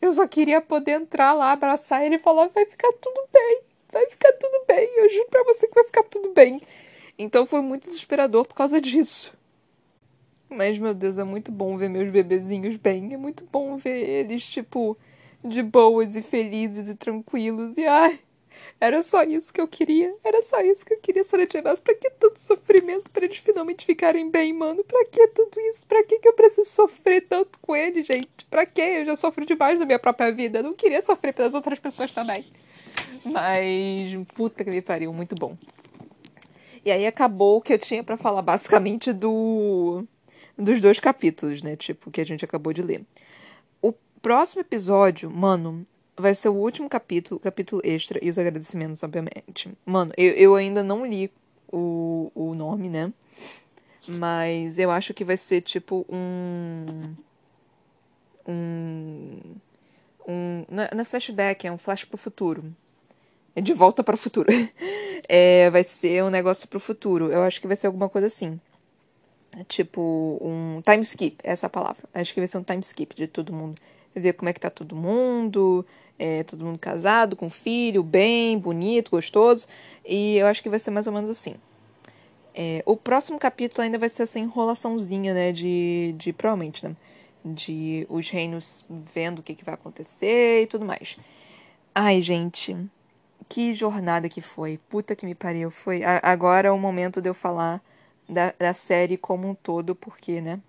Eu só queria poder entrar lá, abraçar ele e falar: vai ficar tudo bem, vai ficar tudo bem. Eu juro pra você que vai ficar tudo bem. Então foi muito desesperador por causa disso. Mas, meu Deus, é muito bom ver meus bebezinhos bem. É muito bom ver eles, tipo, de boas e felizes e tranquilos. E ai, era só isso que eu queria. Era só isso que eu queria, Sarah J. Maas. Pra que tanto sofrimento pra eles finalmente ficarem bem, mano? Pra que tudo isso? Pra que, que eu preciso sofrer tanto com eles, gente? Pra que? Eu já sofro demais na minha própria vida. Eu não queria sofrer pelas outras pessoas também. Mas, puta que me pariu, muito bom. E aí acabou o que eu tinha para falar basicamente do dos dois capítulos, né? Tipo, que a gente acabou de ler. Próximo episódio, mano, vai ser o último capítulo, capítulo extra e os agradecimentos, obviamente. Mano, eu, eu ainda não li o, o nome, né? Mas eu acho que vai ser tipo um. Um. um na, flashback, é um flash pro futuro. É de volta para o futuro. é, vai ser um negócio pro futuro. Eu acho que vai ser alguma coisa assim. Tipo, um time skip, essa é a palavra. Acho que vai ser um time skip de todo mundo. Ver como é que tá todo mundo, é, todo mundo casado, com filho, bem, bonito, gostoso. E eu acho que vai ser mais ou menos assim. É, o próximo capítulo ainda vai ser essa enrolaçãozinha, né? De. de provavelmente, né? De os reinos vendo o que, que vai acontecer e tudo mais. Ai, gente. Que jornada que foi. Puta que me pariu. Foi. agora é o momento de eu falar da, da série como um todo, porque, né?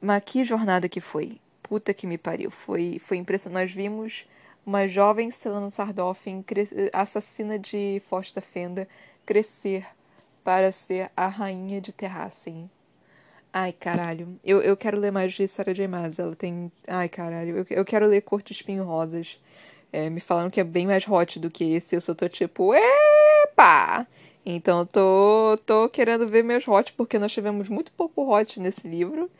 Mas que jornada que foi. Puta que me pariu. Foi, foi impressionante. Nós vimos uma jovem Selena Sardoffin, assassina de Fosta Fenda, crescer para ser a rainha de Terrassen. Ai, caralho. Eu, eu quero ler mais de Sarah J. Maas. Ela tem... Ai, caralho. Eu, eu quero ler Corte Espinho Rosas. É, me falaram que é bem mais hot do que esse. Eu só tô tipo, epa! Então tô, tô querendo ver meus hot, porque nós tivemos muito pouco hot nesse livro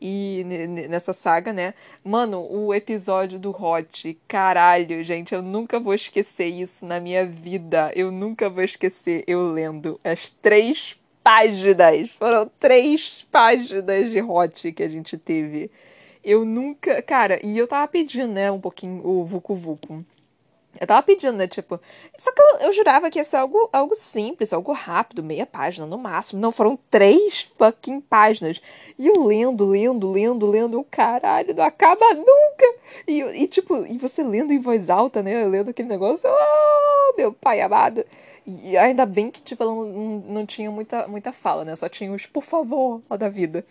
e nessa saga, né? Mano, o episódio do Hot, caralho, gente, eu nunca vou esquecer isso na minha vida. Eu nunca vou esquecer eu lendo as três páginas. Foram três páginas de Hot que a gente teve. Eu nunca. Cara, e eu tava pedindo, né, um pouquinho o Vucu Vucu. Eu tava pedindo, né? Tipo. Só que eu, eu jurava que ia ser algo, algo simples, algo rápido, meia página no máximo. Não, foram três fucking páginas. E eu lendo, lendo, lendo, lendo. O caralho, não acaba nunca. E, e tipo, e você lendo em voz alta, né? Lendo aquele negócio. Oh, meu pai amado. E ainda bem que, tipo, ela não, não, tinha muita, muita fala, né? Só tinha os por favor, da vida.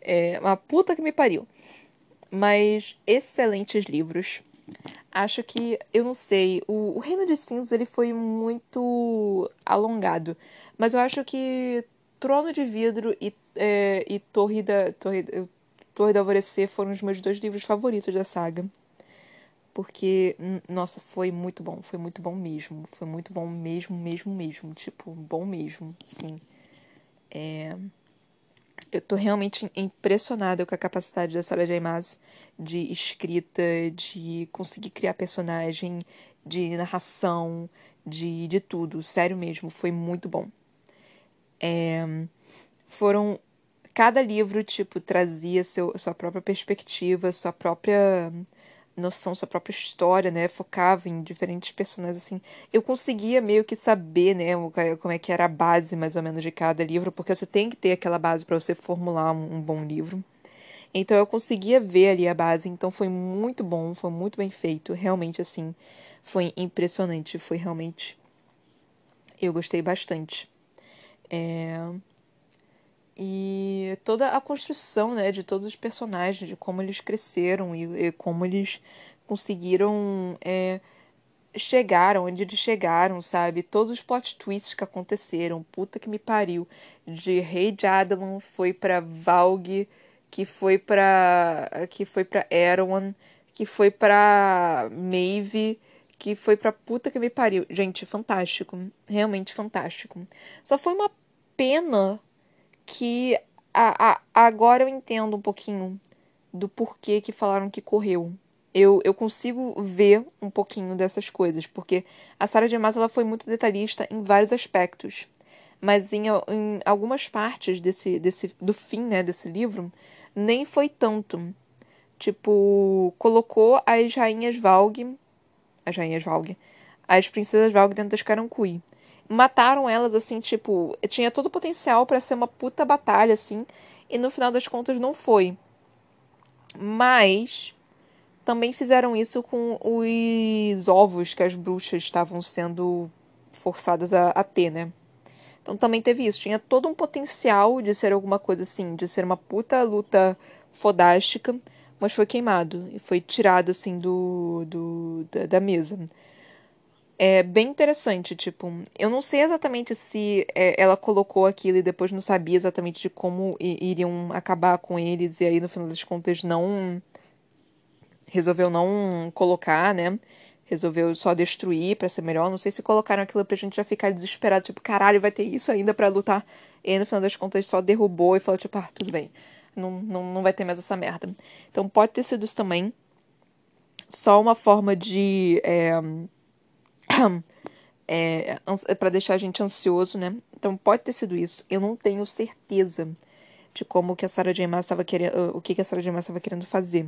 É, uma puta que me pariu. Mas excelentes livros acho que, eu não sei, o, o Reino de Cinzas ele foi muito alongado, mas eu acho que Trono de Vidro e, é, e Torre, da, Torre, Torre do Alvorecer foram os meus dois livros favoritos da saga. Porque, nossa, foi muito bom, foi muito bom mesmo. Foi muito bom mesmo, mesmo, mesmo. Tipo, bom mesmo, sim. É eu tô realmente impressionada com a capacidade da Sarah J. Maas de escrita, de conseguir criar personagem, de narração, de, de tudo. Sério mesmo, foi muito bom. É, foram. Cada livro, tipo, trazia seu, sua própria perspectiva, sua própria noção, sua própria história, né? Focava em diferentes personagens, assim. Eu conseguia meio que saber, né, como é que era a base, mais ou menos, de cada livro, porque você tem que ter aquela base para você formular um, um, bom livro. Então eu conseguia ver ali a base, então foi muito bom, foi muito bem feito, realmente, assim, foi impressionante, foi realmente... Eu gostei bastante. É... E toda a construção, né, de todos os personagens, de como eles cresceram e, e como eles conseguiram é, chegar onde eles chegaram, sabe? Todos os plot twists que aconteceram, puta que me pariu. De Rei Jadalon foi para Valg, que foi para que foi para Erwan, que foi para Maeve, que foi para puta que me pariu. Gente, fantástico, realmente fantástico. Só foi uma pena que a, a, agora eu entendo um pouquinho do porquê que falaram que correu. Eu, eu consigo ver um pouquinho dessas coisas, porque a Sarah J. Maas ela foi muito detalhista em vários aspectos, mas em, em algumas partes desse, desse do fim né, desse livro nem foi tanto. Tipo, colocou as rainhas Valg, as rainhas Valg, as princesas Valg dentro das Carancui mataram elas assim, tipo, tinha todo o potencial para ser uma puta batalha assim, e no final das contas não foi. Mas também fizeram isso com os ovos que as bruxas estavam sendo forçadas a, a ter, né? Então também teve isso. Tinha todo um potencial de ser alguma coisa assim, de ser uma puta luta fodástica, mas foi queimado e foi tirado assim do, do da, da mesa é bem interessante, tipo, eu não sei exatamente se é, ela colocou aquilo e depois não sabia exatamente de como iriam acabar com eles, e aí no final das contas não. resolveu não colocar, né? Resolveu só destruir para ser melhor. Não sei se colocaram aquilo pra gente já ficar desesperado, tipo, caralho, vai ter isso ainda para lutar. E aí no final das contas só derrubou e falou, tipo, ah, tudo bem. Não, não, não vai ter mais essa merda. Então pode ter sido isso também. Só uma forma de. É é, é para deixar a gente ansioso, né? Então pode ter sido isso. Eu não tenho certeza de como que a Sarah J. Maas estava querendo, o que, que a Sarah J. Maas estava querendo fazer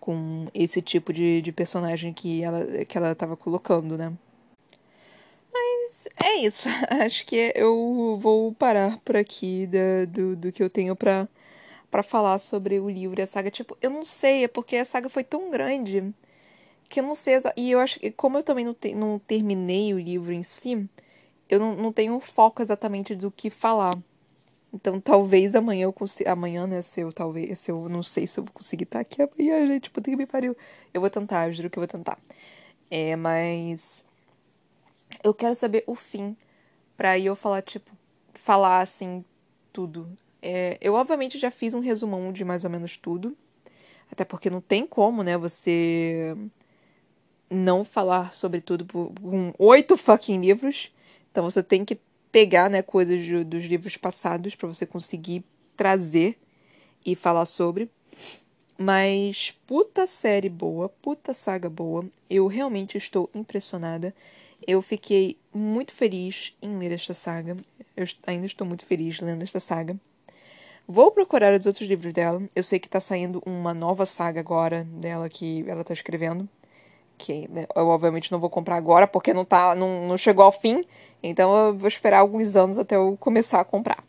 com esse tipo de, de personagem que ela que ela estava colocando, né? Mas é isso. Acho que eu vou parar por aqui da, do, do que eu tenho para para falar sobre o livro e a saga. Tipo, eu não sei, é porque a saga foi tão grande que eu não sei. E eu acho que, como eu também não, te, não terminei o livro em si, eu não, não tenho foco exatamente do que falar. Então talvez amanhã eu consiga. Amanhã, né? Se eu talvez. Se eu não sei se eu vou conseguir estar aqui amanhã, gente. Puta que me pariu. Eu vou tentar, eu juro que eu vou tentar. É, mas. Eu quero saber o fim. Pra aí eu falar, tipo. Falar assim, tudo. É, eu, obviamente, já fiz um resumão de mais ou menos tudo. Até porque não tem como, né? Você não falar sobre tudo com oito fucking livros. Então você tem que pegar, né, coisas de, dos livros passados para você conseguir trazer e falar sobre. Mas puta série boa, puta saga boa. Eu realmente estou impressionada. Eu fiquei muito feliz em ler esta saga. Eu ainda estou muito feliz lendo esta saga. Vou procurar os outros livros dela. Eu sei que tá saindo uma nova saga agora dela que ela tá escrevendo. Que né, eu obviamente não vou comprar agora porque não, tá, não, não chegou ao fim. Então eu vou esperar alguns anos até eu começar a comprar.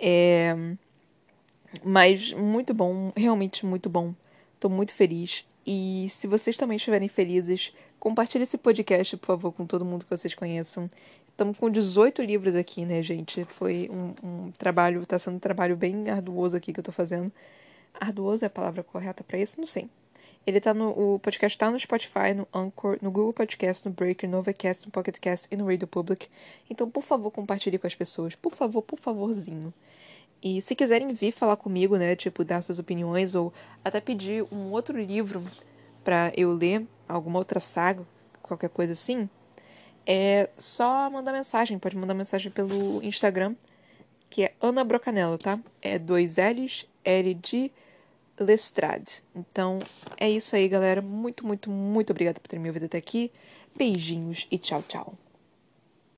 É... Mas muito bom, realmente muito bom. Tô muito feliz. E se vocês também estiverem felizes, compartilhe esse podcast, por favor, com todo mundo que vocês conheçam. Estamos com 18 livros aqui, né, gente? Foi um, um trabalho, tá sendo um trabalho bem arduoso aqui que eu tô fazendo. Arduoso é a palavra correta para isso? Não sei. Ele tá no. O podcast tá no Spotify, no Anchor, no Google Podcast, no Breaker, no Overcast, no Pocket Cast e no Radio Public. Então, por favor, compartilhe com as pessoas. Por favor, por favorzinho. E se quiserem vir falar comigo, né, tipo, dar suas opiniões ou até pedir um outro livro para eu ler, alguma outra saga, qualquer coisa assim, é só mandar mensagem. Pode mandar mensagem pelo Instagram, que é Ana Brocanello, tá? É dois L's, L de Lestrade. Então, é isso aí, galera. Muito, muito, muito obrigada por ter me ouvido até aqui. Beijinhos e tchau, tchau.